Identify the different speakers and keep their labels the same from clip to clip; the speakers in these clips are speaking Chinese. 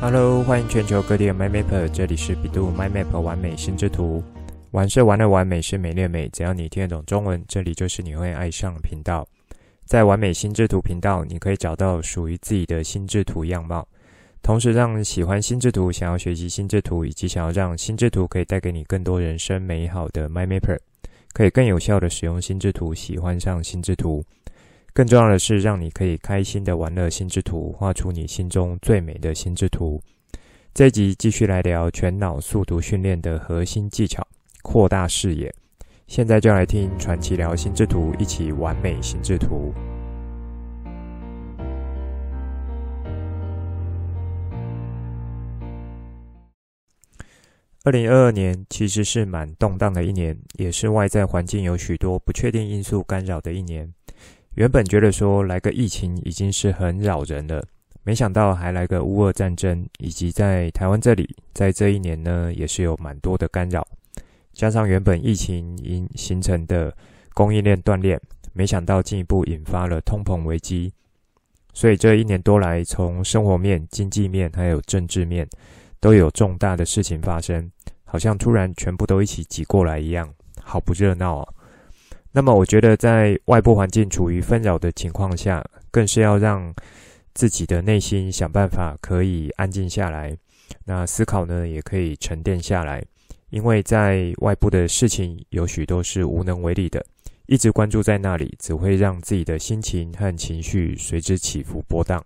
Speaker 1: Hello，欢迎全球各地的 MyMapper，这里是 bEDU MyMap 玩美心智图。玩是玩的玩，美是美丽的美，只要你听得懂中文，这里就是你会爱上的频道。在完美心智图频道，你可以找到属于自己的心智图样貌，同时让喜欢心智图、想要学习心智图，以及想要让心智图可以带给你更多人生美好的 MyMapper，可以更有效的使用心智图，喜欢上心智图。更重要的是，让你可以开心的玩乐心智图，画出你心中最美的心智图。这一集继续来聊全脑速读训练的核心技巧——扩大视野。现在就来听传奇聊心智图，一起完美心智图。二零二二年其实是蛮动荡的一年，也是外在环境有许多不确定因素干扰的一年。原本觉得说来个疫情已经是很扰人了，没想到还来个乌俄战争，以及在台湾这里，在这一年呢也是有蛮多的干扰，加上原本疫情因形成的供应链断裂，没想到进一步引发了通膨危机，所以这一年多来，从生活面、经济面还有政治面，都有重大的事情发生，好像突然全部都一起挤过来一样，好不热闹啊！那么，我觉得在外部环境处于纷扰的情况下，更是要让自己的内心想办法可以安静下来。那思考呢，也可以沉淀下来。因为在外部的事情有许多是无能为力的，一直关注在那里，只会让自己的心情和情绪随之起伏波荡。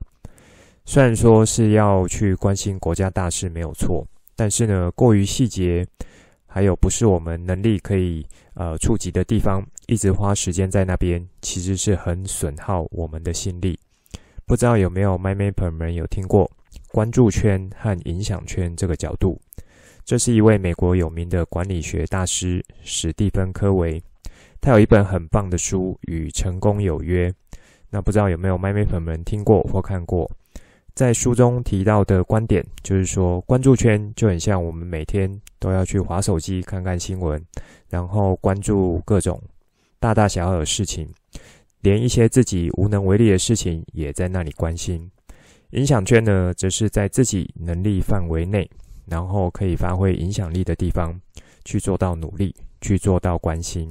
Speaker 1: 虽然说是要去关心国家大事没有错，但是呢，过于细节。还有不是我们能力可以呃触及的地方，一直花时间在那边，其实是很损耗我们的心力。不知道有没有 mi 朋友们有听过关注圈和影响圈这个角度？这是一位美国有名的管理学大师史蒂芬·科维，他有一本很棒的书《与成功有约》。那不知道有没有 mi 朋友们听过或看过？在书中提到的观点，就是说，关注圈就很像我们每天都要去滑手机看看新闻，然后关注各种大大小小的事情，连一些自己无能为力的事情也在那里关心。影响圈呢，则是在自己能力范围内，然后可以发挥影响力的地方去做到努力，去做到关心。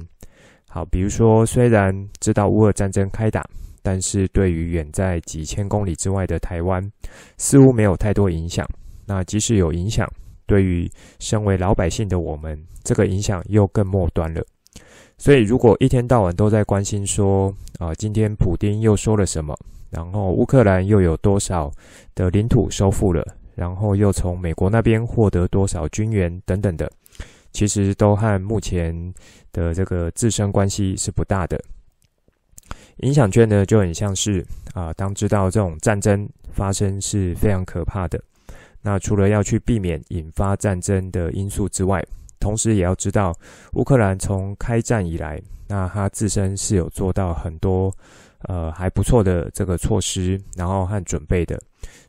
Speaker 1: 好，比如说，虽然知道乌俄战争开打。但是对于远在几千公里之外的台湾，似乎没有太多影响。那即使有影响，对于身为老百姓的我们，这个影响又更末端了。所以，如果一天到晚都在关心说，啊，今天普丁又说了什么，然后乌克兰又有多少的领土收复了，然后又从美国那边获得多少军援等等的，其实都和目前的这个自身关系是不大的。影响圈呢，就很像是啊，当知道这种战争发生是非常可怕的，那除了要去避免引发战争的因素之外，同时也要知道乌克兰从开战以来，那他自身是有做到很多呃还不错的这个措施，然后和准备的，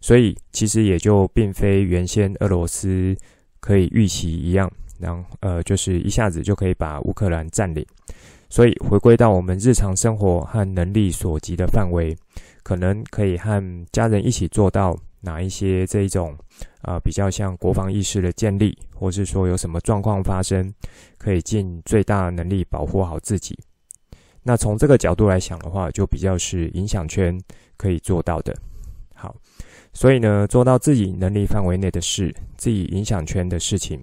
Speaker 1: 所以其实也就并非原先俄罗斯可以预期一样，然后呃就是一下子就可以把乌克兰占领。所以，回归到我们日常生活和能力所及的范围，可能可以和家人一起做到哪一些这一种啊、比较像国防意识的建立，或是说有什么状况发生，可以尽最大能力保护好自己。那从这个角度来想的话，就比较是影响圈可以做到的。好，所以呢，做到自己能力范围内的事，自己影响圈的事情，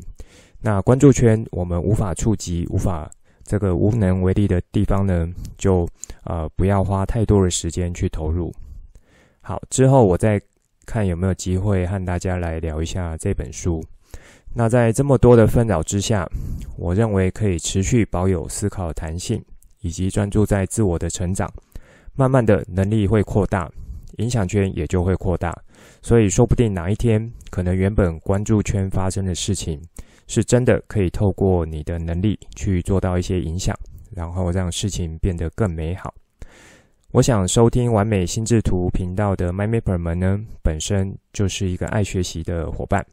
Speaker 1: 那关注圈我们无法触及，无法。这个无能为力的地方呢，就呃不要花太多的时间去投入。好，之后我再看有没有机会和大家来聊一下这本书。那在这么多的纷扰之下，我认为可以持续保有思考弹性，以及专注在自我的成长。慢慢的能力会扩大，影响圈也就会扩大。所以说不定哪一天，可能原本关注圈发生的事情。是真的可以透过你的能力去做到一些影响，然后让事情变得更美好。我想收听完美心智图频道的 MyMapper 们呢，本身就是一个爱学习的伙伴，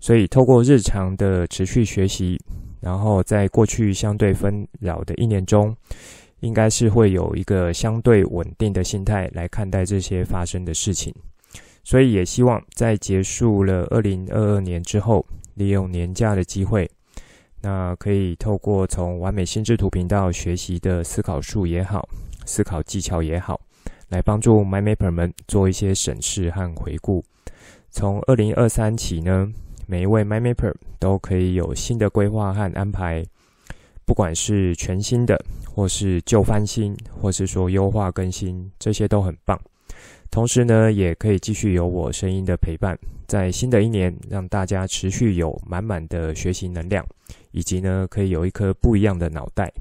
Speaker 1: 所以透过日常的持续学习，然后在过去相对纷扰的一年中，应该是会有一个相对稳定的心态来看待这些发生的事情。所以也希望在结束了二零二二年之后，利用年假的机会，那可以透过从完美心智图频道学习的思考术也好，思考技巧也好，来帮助 MyMapper 们做一些审视和回顾。从二零二三起呢，每一位 MyMapper 都可以有新的规划和安排，不管是全新的，或是旧翻新，或是说优化更新，这些都很棒。同时呢，也可以继续有我声音的陪伴，在新的一年，让大家持续有满满的学习能量，以及呢，可以有一颗不一样的脑袋。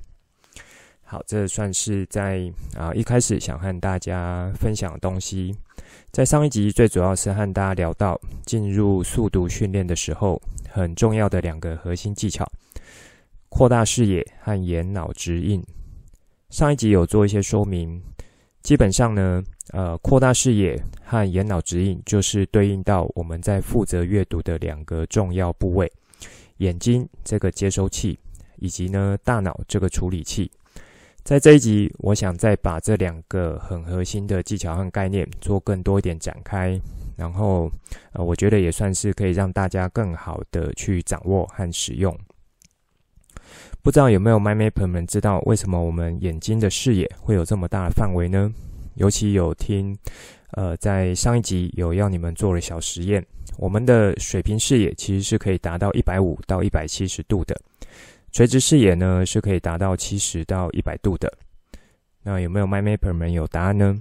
Speaker 1: 好，这算是在啊一开始想和大家分享的东西。在上一集，最主要是和大家聊到进入速读训练的时候，很重要的两个核心技巧：扩大视野和眼脑直印。上一集有做一些说明，基本上呢，呃，扩大视野和眼脑直印就是对应到我们在负责阅读的两个重要部位：眼睛这个接收器，以及呢大脑这个处理器。在这一集，我想再把这两个很核心的技巧和概念做更多一点展开，然后，呃，我觉得也算是可以让大家更好的去掌握和使用。不知道有没有 My m a p e r 们知道为什么我们眼睛的视野会有这么大的范围呢？尤其有听，呃，在上一集有要你们做了小实验，我们的水平视野其实是可以达到一百五到一百七十度的。垂直视野呢，是可以达到七十到一百度的。那有没有 MyMapper 们有答案呢？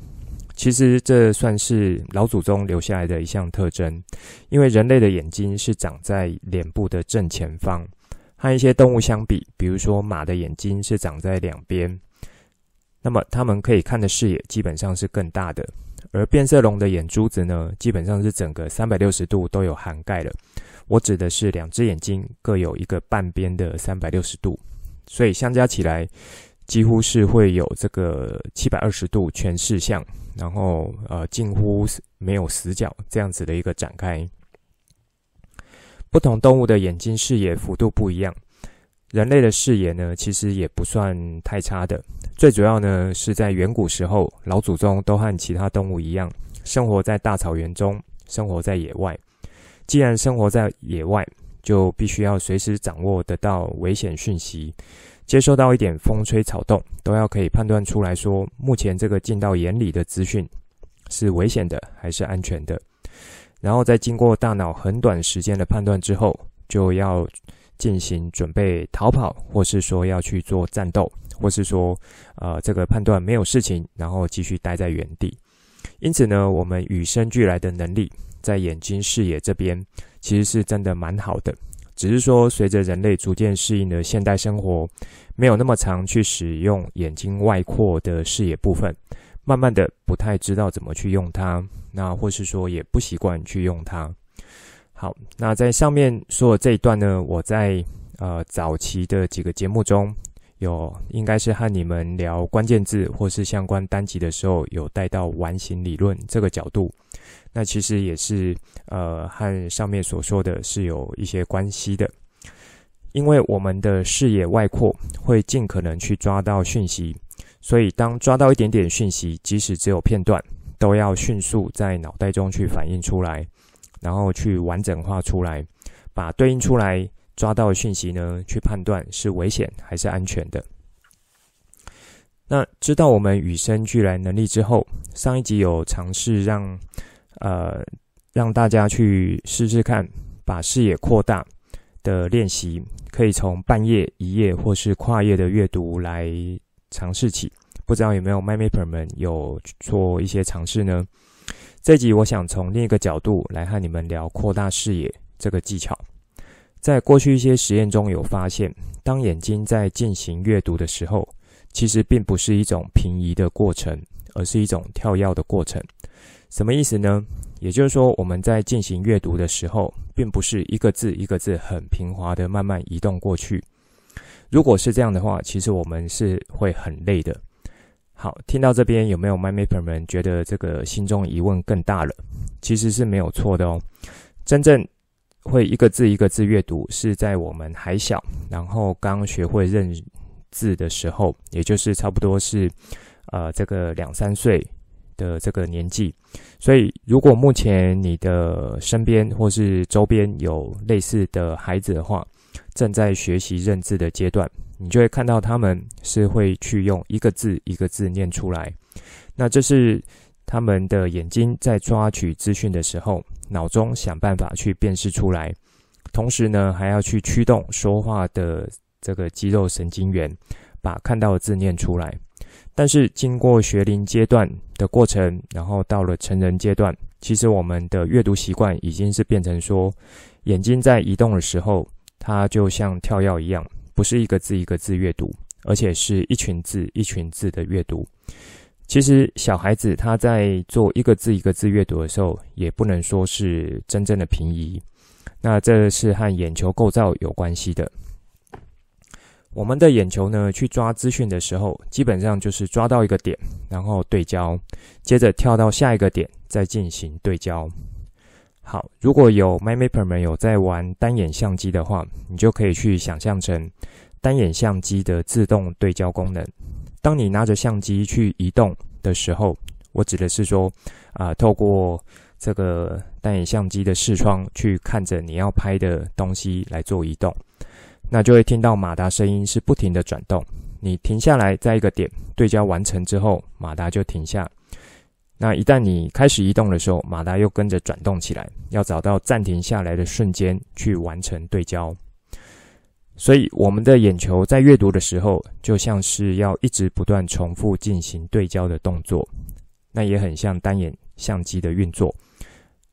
Speaker 1: 其实这算是老祖宗留下来的一项特征，因为人类的眼睛是长在脸部的正前方，和一些动物相比，比如说马的眼睛是长在两边，那么它们可以看的视野基本上是更大的。而变色龙的眼珠子呢，基本上是整个三百六十度都有涵盖了。我指的是两只眼睛各有一个半边的三百六十度，所以相加起来几乎是会有这个七百二十度全视向，然后呃近乎没有死角这样子的一个展开。不同动物的眼睛视野幅度不一样，人类的视野呢其实也不算太差的。最主要呢是在远古时候，老祖宗都和其他动物一样，生活在大草原中，生活在野外。既然生活在野外，就必须要随时掌握得到危险讯息，接收到一点风吹草动，都要可以判断出来说，目前这个进到眼里的资讯是危险的还是安全的。然后在经过大脑很短时间的判断之后，就要进行准备逃跑，或是说要去做战斗，或是说，呃，这个判断没有事情，然后继续待在原地。因此呢，我们与生俱来的能力。在眼睛视野这边，其实是真的蛮好的。只是说，随着人类逐渐适应了现代生活，没有那么常去使用眼睛外扩的视野部分，慢慢的不太知道怎么去用它，那或是说也不习惯去用它。好，那在上面说的这一段呢，我在呃早期的几个节目中有，应该是和你们聊关键字或是相关单集的时候，有带到完形理论这个角度。那其实也是，呃，和上面所说的是有一些关系的，因为我们的视野外扩会尽可能去抓到讯息，所以当抓到一点点讯息，即使只有片段，都要迅速在脑袋中去反映出来，然后去完整化出来，把对应出来抓到的讯息呢，去判断是危险还是安全的。那知道我们与生俱来能力之后，上一集有尝试让。呃，让大家去试试看，把视野扩大的练习，可以从半页、一页或是跨页的阅读来尝试起。不知道有没有 MyMapper 们有做一些尝试呢？这集我想从另一个角度来和你们聊扩大视野这个技巧。在过去一些实验中有发现，当眼睛在进行阅读的时候，其实并不是一种平移的过程，而是一种跳跃的过程。什么意思呢？也就是说，我们在进行阅读的时候，并不是一个字一个字很平滑的慢慢移动过去。如果是这样的话，其实我们是会很累的。好，听到这边有没有 MyMapper 们觉得这个心中疑问更大了？其实是没有错的哦。真正会一个字一个字阅读，是在我们还小，然后刚学会认字的时候，也就是差不多是呃这个两三岁。的这个年纪，所以如果目前你的身边或是周边有类似的孩子的话，正在学习认字的阶段，你就会看到他们是会去用一个字一个字念出来。那这是他们的眼睛在抓取资讯的时候，脑中想办法去辨识出来，同时呢，还要去驱动说话的这个肌肉神经元，把看到的字念出来。但是经过学龄阶段的过程，然后到了成人阶段，其实我们的阅读习惯已经是变成说，眼睛在移动的时候，它就像跳跃一样，不是一个字一个字阅读，而且是一群字一群字的阅读。其实小孩子他在做一个字一个字阅读的时候，也不能说是真正的平移，那这是和眼球构造有关系的。我们的眼球呢，去抓资讯的时候，基本上就是抓到一个点，然后对焦，接着跳到下一个点，再进行对焦。好，如果有 MyMapper 们有在玩单眼相机的话，你就可以去想象成单眼相机的自动对焦功能。当你拿着相机去移动的时候，我指的是说，啊、透过这个单眼相机的视窗去看着你要拍的东西来做移动。那就会听到马达声音是不停的转动。你停下来，在一个点对焦完成之后，马达就停下。那一旦你开始移动的时候，马达又跟着转动起来，要找到暂停下来的瞬间去完成对焦。所以，我们的眼球在阅读的时候，就像是要一直不断重复进行对焦的动作。那也很像单眼相机的运作。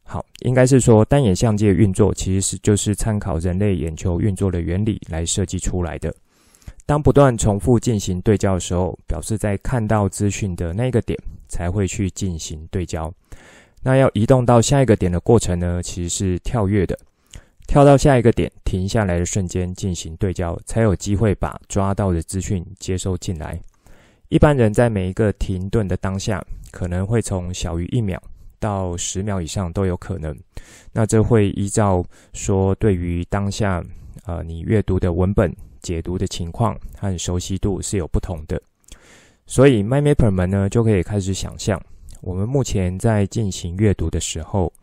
Speaker 1: 好，应该是说单眼相机的运作其实是就是参考人类眼球运作的原理来设计出来的。当不断重复进行对焦的时候，表示在看到资讯的那个点才会去进行对焦。那要移动到下一个点的过程呢，其实是跳跃的，跳到下一个点停下来的瞬间进行对焦，才有机会把抓到的资讯接收进来。一般人在每一个停顿的当下，可能会从小于一秒。到十秒以上都有可能，那这会依照说对于当下呃你阅读的文本解读的情况和熟悉度是有不同的，所以 MyMapper 们呢就可以开始想象，我们目前在进行阅读的时候，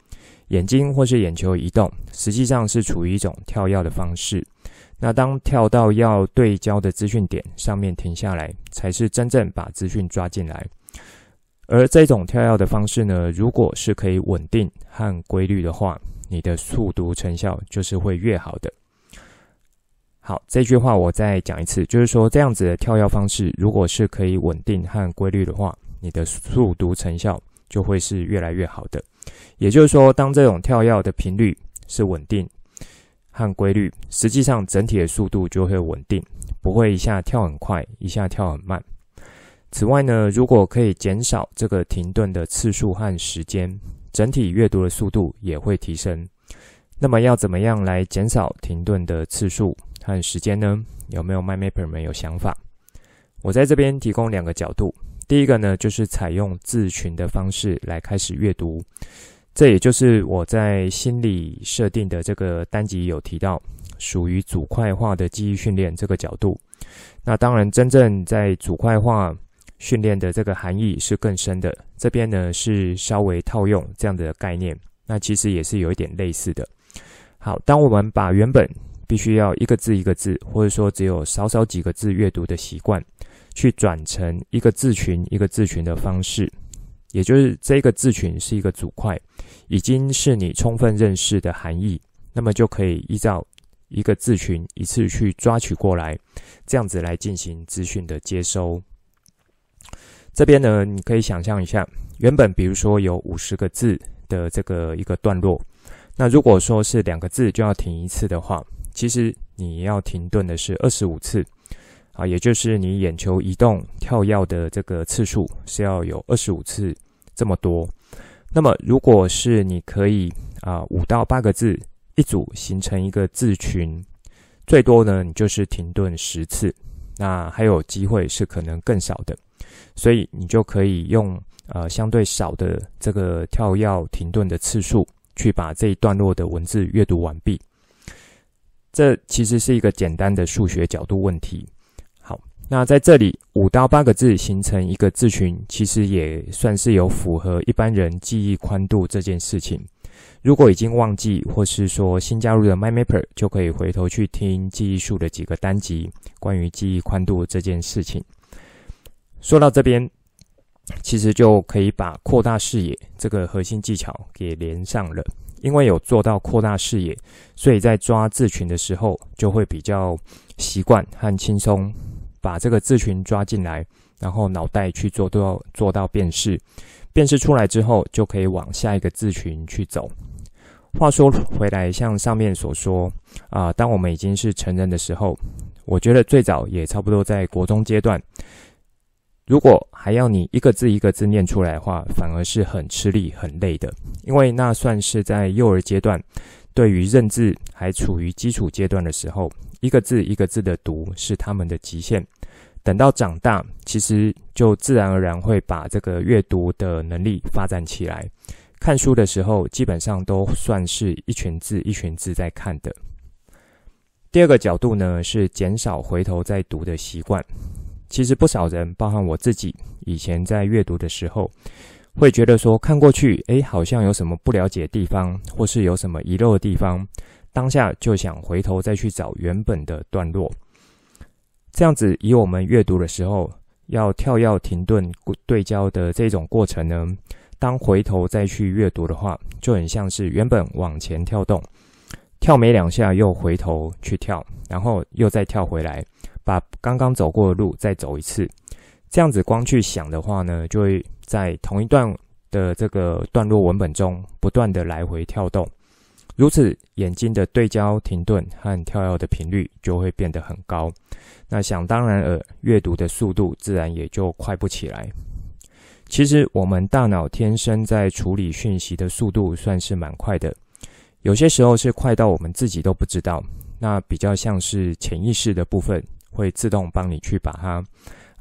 Speaker 1: 眼睛或是眼球移动，实际上是处于一种跳跃的方式。那当跳到要对焦的资讯点上面停下来，才是真正把资讯抓进来。而这种跳跃的方式呢，如果是可以稳定和规律的话，你的速读成效就是会越好的。好，这句话我再讲一次，就是说这样子的跳跃方式，如果是可以稳定和规律的话，你的速读成效就会是越来越好的。也就是说，当这种跳跃的频率是稳定和规律，实际上整体的速度就会稳定，不会一下跳很快，一下跳很慢。此外呢，如果可以减少这个停顿的次数和时间，整体阅读的速度也会提升。那么要怎么样来减少停顿的次数和时间呢？有没有 MyMapper 们有想法？我在这边提供两个角度。第一个呢，就是采用字群的方式来开始阅读，这也就是我在心理设定的这个单集有提到，属于组块化的记忆训练这个角度。那当然，真正在组块化。训练的这个含义是更深的，这边呢是稍微套用这样的概念，那其实也是有一点类似的。好，当我们把原本必须要一个字一个字，或者说只有少少几个字阅读的习惯，去转成一个字群一个字群的方式，也就是这个字群是一个组块，已经是你充分认识的含义，那么就可以依照一个字群一次去抓取过来，这样子来进行资讯的接收。这边呢，你可以想象一下，原本比如说有五十个字的这个一个段落，那如果说是两个字就要停一次的话，其实你要停顿的是二十五次，啊，也就是你眼球移动跳跃的这个次数是要有二十五次这么多。那么如果是你可以啊五到八个字一组形成一个字群，最多呢你就是停顿十次，那还有机会是可能更少的。所以你就可以用呃相对少的这个跳跃停顿的次数，去把这一段落的文字阅读完毕。这其实是一个简单的数学角度问题。那在这里五到八个字形成一个字群，其实也算是有符合一般人记忆宽度这件事情。如果已经忘记，或是说新加入的 MyMapper，就可以回头去听记忆术的几个单集，关于记忆宽度这件事情。说到这边，其实就可以把扩大视野这个核心技巧给连上了。因为有做到扩大视野，所以在抓字群的时候，就会比较习惯和轻松。把这个字群抓进来，然后脑袋去做，都要做到辨识。辨识出来之后，就可以往下一个字群去走。话说回来，像上面所说啊、当我们已经是成人的时候，我觉得最早也差不多在国中阶段。如果还要你一个字一个字念出来的话，反而是很吃力、很累的，因为那算是在幼儿阶段，对于认字还处于基础阶段的时候。一个字一个字的读是他们的极限，等到长大，其实就自然而然会把这个阅读的能力发展起来。看书的时候，基本上都算是一群字一群字在看的。第二个角度呢，是减少回头再读的习惯。其实不少人，包含我自己，以前在阅读的时候，会觉得说看过去，诶，好像有什么不了解的地方，或是有什么遗漏的地方。当下就想回头再去找原本的段落，这样子以我们阅读的时候要跳跃停顿对焦的这种过程呢，当回头再去阅读的话，就很像是原本往前跳动，跳没两下又回头去跳，然后又再跳回来，把刚刚走过的路再走一次。这样子光去想的话呢，就会在同一段的这个段落文本中不断的来回跳动。如此，眼睛的对焦、停顿和跳跃的频率就会变得很高。那想当然尔，阅读的速度自然也就快不起来。其实，我们大脑天生在处理讯息的速度算是蛮快的，有些时候是快到我们自己都不知道。那比较像是潜意识的部分会自动帮你去把它，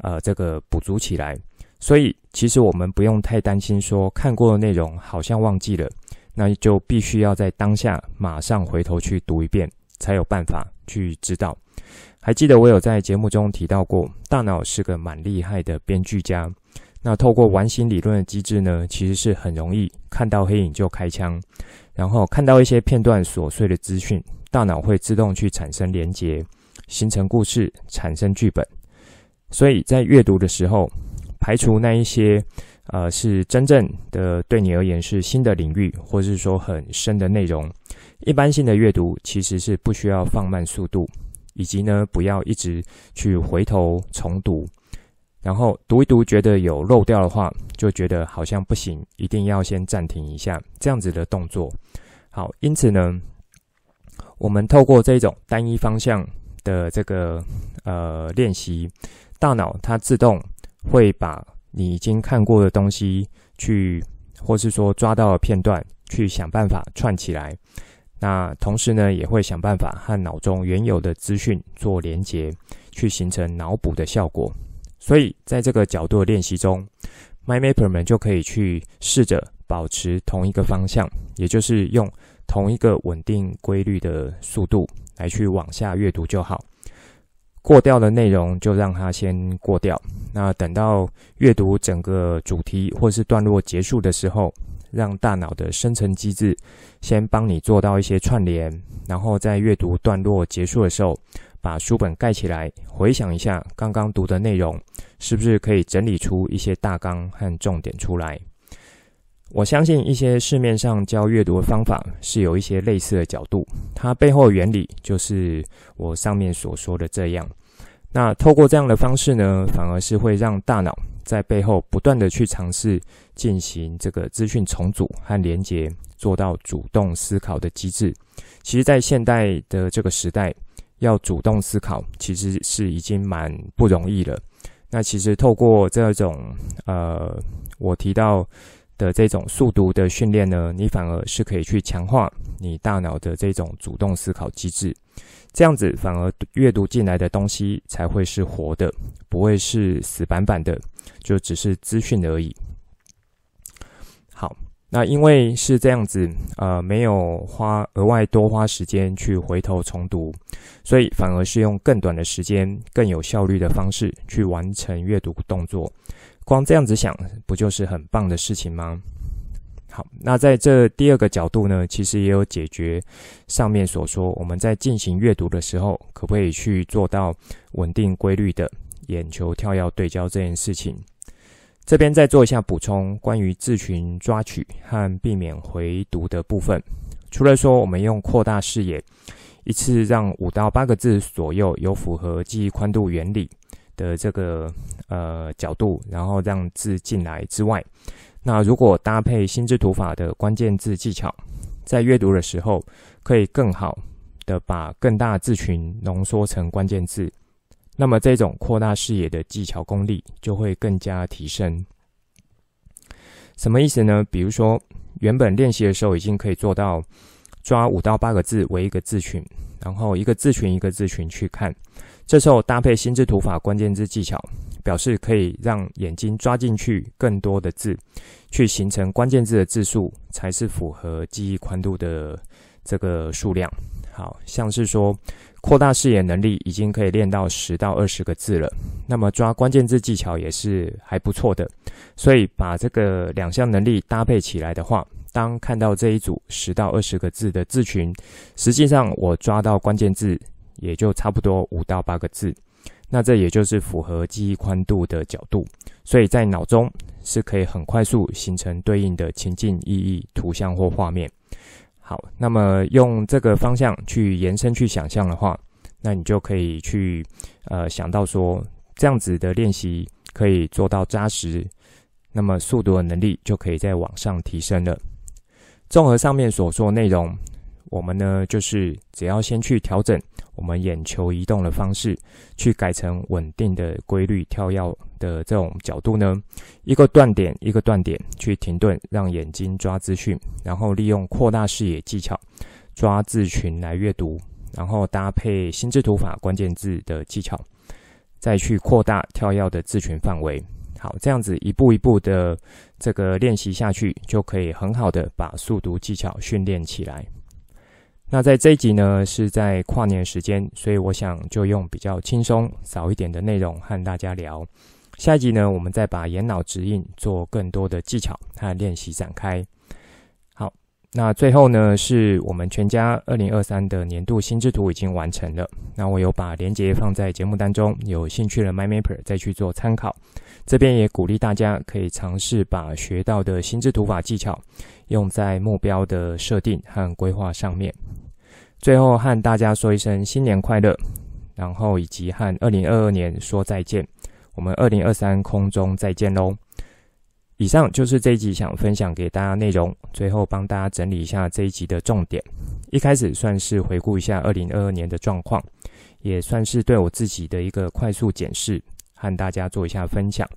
Speaker 1: 呃，这个补足起来。所以，其实我们不用太担心说看过的内容好像忘记了。那就必须要在当下马上回头去读一遍，才有办法去知道。还记得我有在节目中提到过，大脑是个蛮厉害的编剧家。那透过完形理论的机制呢，其实是很容易看到黑影就开枪，然后看到一些片段琐碎的资讯，大脑会自动去产生连结，形成故事，产生剧本。所以在阅读的时候，排除那一些。呃，是真正的对你而言是新的领域，或是说很深的内容。一般性的阅读其实是不需要放慢速度，以及呢，不要一直去回头重读，然后读一读觉得有漏掉的话，就觉得好像不行，一定要先暂停一下这样子的动作。好，因此呢，我们透过这种单一方向的这个呃练习，大脑它自动会把。你已经看过的东西，去或是说抓到的片段，去想办法串起来。那同时呢，也会想办法和脑中原有的资讯做连接，去形成脑补的效果。所以，在这个角度的练习中，MyMapper 们就可以去试着保持同一个方向，也就是用同一个稳定规律的速度来去往下阅读就好。过掉的内容就让它先过掉。那等到阅读整个主题或是段落结束的时候，让大脑的生成机制先帮你做到一些串联，然后在阅读段落结束的时候，把书本盖起来，回想一下刚刚读的内容，是不是可以整理出一些大纲和重点出来？我相信一些市面上教阅读的方法是有一些类似的角度，它背后的原理就是我上面所说的这样。那透过这样的方式呢，反而是会让大脑在背后不断的去尝试进行这个资讯重组和连接，做到主动思考的机制。其实，在现代的这个时代，要主动思考，其实是已经蛮不容易了。那其实透过这种呃，我提到。的这种速读的训练呢，你反而是可以去强化你大脑的这种主动思考机制，这样子反而阅读进来的东西才会是活的，不会是死板板的，就只是资讯而已。好，那因为是这样子，呃，没有花额外多花时间去回头重读，所以反而是用更短的时间、更有效率的方式去完成阅读动作。光这样子想，不就是很棒的事情吗？好，那在这第二个角度呢，其实也有解决上面所说，我们在进行阅读的时候，可不可以去做到稳定规律的眼球跳跃对焦这件事情。这边再做一下补充，关于字群抓取和避免回读的部分。除了说我们用扩大视野，一次让五到八个字左右有符合记忆宽度原理的这个呃角度，然后让字进来之外，那如果搭配心智图法的关键字技巧，在阅读的时候可以更好的把更大字群浓缩成关键字。那么这种扩大视野的技巧功力就会更加提升。什么意思呢？比如说，原本练习的时候已经可以做到抓五到八个字为一个字群，然后一个字群一个字群去看。这时候搭配心智图法关键字技巧，表示可以让眼睛抓进去更多的字，去形成关键字的字数，才是符合记忆宽度的这个数量。好像是说。扩大视野能力已经可以练到十到二十个字了，那么抓关键字技巧也是还不错的。所以把这个两项能力搭配起来的话，当看到这一组十到二十个字的字群，实际上我抓到关键字也就差不多五到八个字，那这也就是符合记忆宽度的角度，所以在脑中是可以很快速形成对应的情境意义、图像或画面。好，那么用这个方向去延伸去想象的话，那你就可以去呃想到说，这样子的练习可以做到扎实，那么速读的能力就可以再往上提升了。综合上面所说内容，我们呢就是只要先去调整。我们眼球移动的方式，去改成稳定的规律跳跃的这种角度呢，一个断点一个断点去停顿，让眼睛抓资讯，然后利用扩大视野技巧抓字群来阅读，然后搭配心智图法关键字的技巧，再去扩大跳跃的字群范围。好，这样子一步一步的这个练习下去，就可以很好的把速读技巧训练起来。那在这一集呢，是在跨年时间，所以我想就用比较轻松、少一点的内容和大家聊。下一集呢，我们再把眼脑指引做更多的技巧和练习展开。那最后呢，是我们全家二零二三的年度心智图已经完成了。那我有把链接放在节目当中，有兴趣的 MyMapper 再去做参考。这边也鼓励大家可以尝试把学到的心智图法技巧用在目标的设定和规划上面。最后和大家说一声新年快乐，然后以及和二零二二年说再见。我们二零二三空中再见喽！以上就是这一集想分享给大家内容。最后帮大家整理一下这一集的重点。一开始算是回顾一下二零二二年的状况，也算是对我自己的一个快速检视。和大家做一下分享，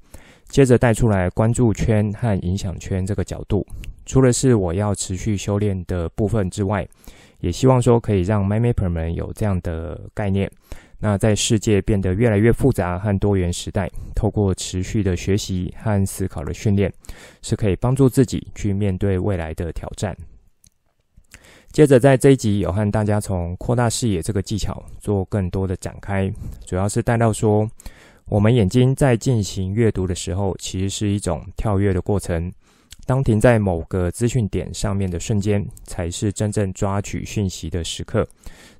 Speaker 1: 接着带出来关注圈和影响圈这个角度，除了是我要持续修炼的部分之外，也希望说可以让 MyMapper 们有这样的概念。那在世界变得越来越复杂和多元时代，透过持续的学习和思考的训练，是可以帮助自己去面对未来的挑战。接着在这一集有和大家从扩大视野这个技巧做更多的展开，主要是带到说。我们眼睛在进行阅读的时候，其实是一种跳跃的过程。当停在某个资讯点上面的瞬间，才是真正抓取讯息的时刻。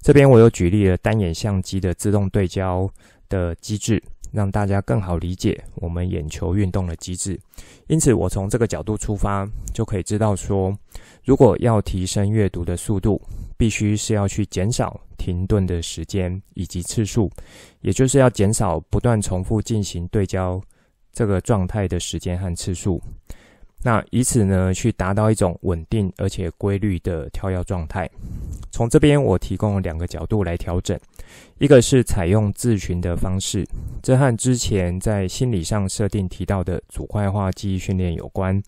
Speaker 1: 这边我有举例了单眼相机的自动对焦的机制，让大家更好理解我们眼球运动的机制。因此，我从这个角度出发，就可以知道说，如果要提升阅读的速度，必须是要去减少停顿的时间以及次数，也就是要减少不断重复进行对焦这个状态的时间和次数。那以此呢，去达到一种稳定而且规律的跳跃状态。从这边我提供两个角度来调整，一个是采用字群的方式，这和之前在心理上设定提到的组块化记忆训练有关。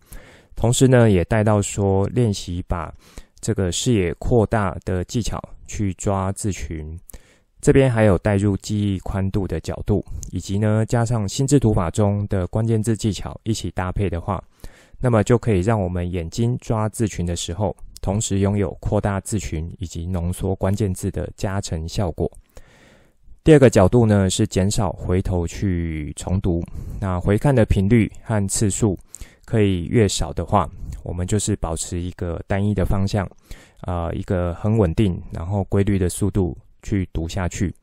Speaker 1: 同时呢，也带到说练习把。这个视野扩大的技巧去抓字群，这边还有带入记忆宽度的角度，以及呢加上心智图法中的关键字技巧一起搭配的话，那么就可以让我们眼睛抓字群的时候，同时拥有扩大字群以及浓缩关键字的加成效果。第二个角度呢，是减少回头去重读，那回看的频率和次数可以越少的话，我们就是保持一个单一的方向，啊、一个很稳定然后规律的速度去读下去。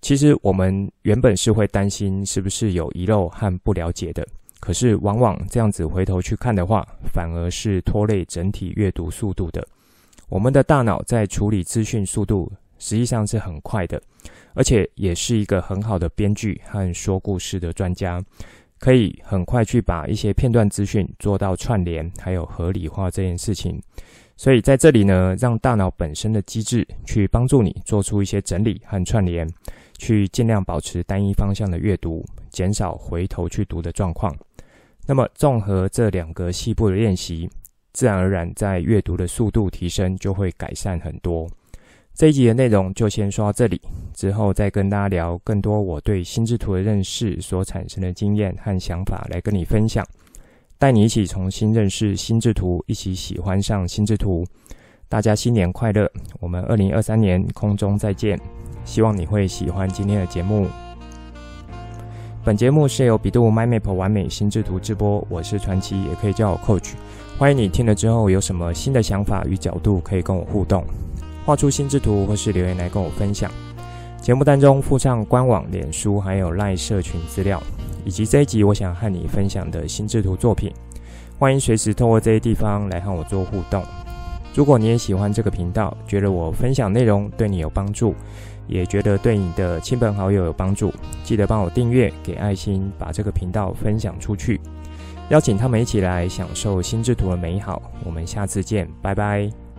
Speaker 1: 其实我们原本是会担心是不是有遗漏和不了解的，可是往往这样子回头去看的话，反而是拖累整体阅读速度的。我们的大脑在处理资讯速度实际上是很快的，而且也是一个很好的编剧和说故事的专家，可以很快去把一些片段资讯做到串联，还有合理化这件事情。所以在这里呢，让大脑本身的机制去帮助你做出一些整理和串联。去尽量保持单一方向的阅读，减少回头去读的状况。那么，综合这两个细部的练习，自然而然在阅读的速度提升就会改善很多。这一集的内容就先说到这里，之后再跟大家聊更多我对心智图的认识所产生的经验和想法来跟你分享，带你一起重新认识心智图，一起喜欢上心智图。大家新年快乐！我们二零二三年空中再见。希望你会喜欢今天的节目。本节目是由比度 MyMap 完美心智图直播，我是传奇，也可以叫我 Coach。欢迎你听了之后有什么新的想法与角度，可以跟我互动，画出心智图或是留言来跟我分享。节目当中附上官网、脸书还有 LINE 社群资料，以及这一集我想和你分享的心智图作品。欢迎随时透过这些地方来和我做互动。如果你也喜欢这个频道，觉得我分享内容对你有帮助，也觉得对你的亲朋好友有帮助，记得帮我订阅、给爱心，把这个频道分享出去，邀请他们一起来享受心智图的美好。我们下次见，拜拜。